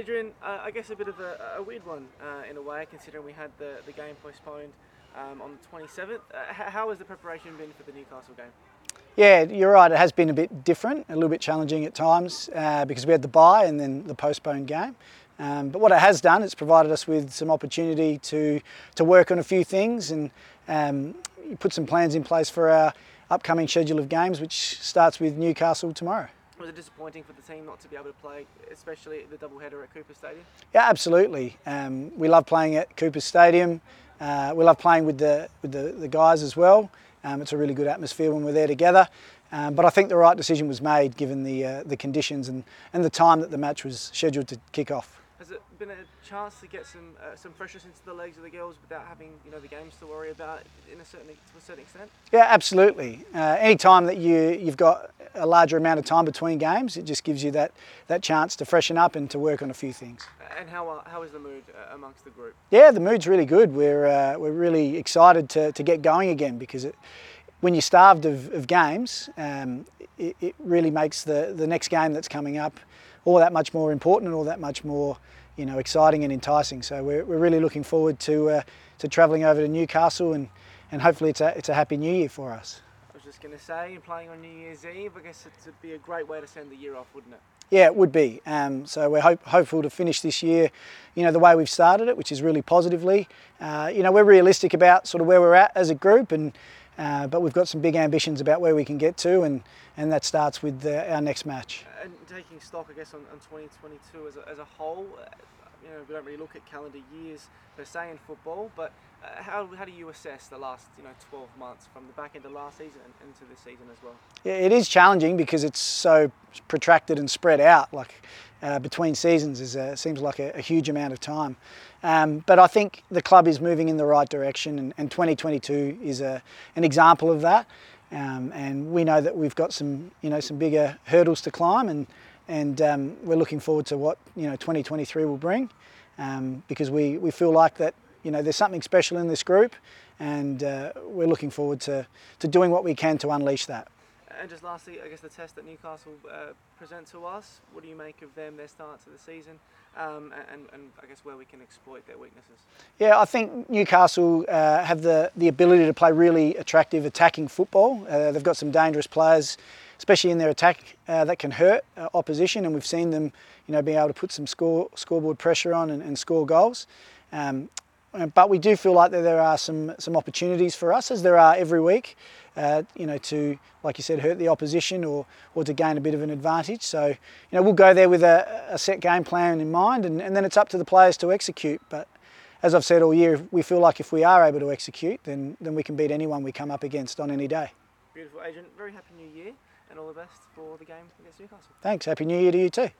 Adrian, uh, I guess a bit of a, a weird one uh, in a way, considering we had the, the game postponed um, on the 27th. Uh, how has the preparation been for the Newcastle game? Yeah, you're right. It has been a bit different, a little bit challenging at times uh, because we had the bye and then the postponed game. Um, but what it has done, it's provided us with some opportunity to to work on a few things and um, put some plans in place for our upcoming schedule of games, which starts with Newcastle tomorrow. Was it disappointing for the team not to be able to play, especially the doubleheader at Coopers Stadium? Yeah, absolutely. Um, we love playing at Coopers Stadium. Uh, we love playing with the with the, the guys as well. Um, it's a really good atmosphere when we're there together. Um, but I think the right decision was made given the uh, the conditions and, and the time that the match was scheduled to kick off. Has it been a chance to get some uh, some freshness into the legs of the girls without having you know the games to worry about in a certain to a certain extent? Yeah, absolutely. Uh, any time that you you've got a larger amount of time between games, it just gives you that that chance to freshen up and to work on a few things. And how uh, how is the mood uh, amongst the group? Yeah, the mood's really good. We're uh, we're really excited to to get going again because it, when you're starved of, of games, um, it, it really makes the the next game that's coming up all that much more important and all that much more you know exciting and enticing. So we're, we're really looking forward to uh, to travelling over to Newcastle and, and hopefully it's a it's a happy new year for us. Just going to say, and playing on New Year's Eve, I guess it would be a great way to send the year off, wouldn't it? Yeah, it would be. Um, so we're hope, hopeful to finish this year, you know, the way we've started it, which is really positively. Uh, you know, we're realistic about sort of where we're at as a group, and uh, but we've got some big ambitions about where we can get to, and and that starts with the, our next match. And taking stock, I guess, on, on 2022 as a, as a whole, uh, you know, we don't really look at calendar years per se in football, but uh, how, how do you assess the last, you know, 12 months from the back end of last season and into this season as well? Yeah, it is challenging because it's so protracted and spread out. Like uh, between seasons is a, seems like a, a, huge amount of time. Um, but I think the club is moving in the right direction, and, and 2022 is a, an example of that. Um, and we know that we've got some, you know, some bigger hurdles to climb, and and um, we're looking forward to what you know 2023 will bring, um, because we, we feel like that you know there's something special in this group, and uh, we're looking forward to to doing what we can to unleash that. And just lastly, I guess the test that Newcastle uh, present to us, what do you make of them, their start to the season, um, and, and, I guess where we can exploit their weaknesses? Yeah, I think Newcastle uh, have the, the ability to play really attractive attacking football. Uh, they've got some dangerous players, especially in their attack, uh, that can hurt uh, opposition, and we've seen them, you know, being able to put some score scoreboard pressure on and, and score goals. Um, but we do feel like that there are some some opportunities for us, as there are every week, uh, you know, to like you said, hurt the opposition or or to gain a bit of an advantage. So you know, we'll go there with a, a set game plan in mind, and, and then it's up to the players to execute. But as I've said all year, we feel like if we are able to execute, then then we can beat anyone we come up against on any day. Beautiful, Adrian. Very happy New Year, and all the best for the game against Newcastle. Thanks. Happy New Year to you too.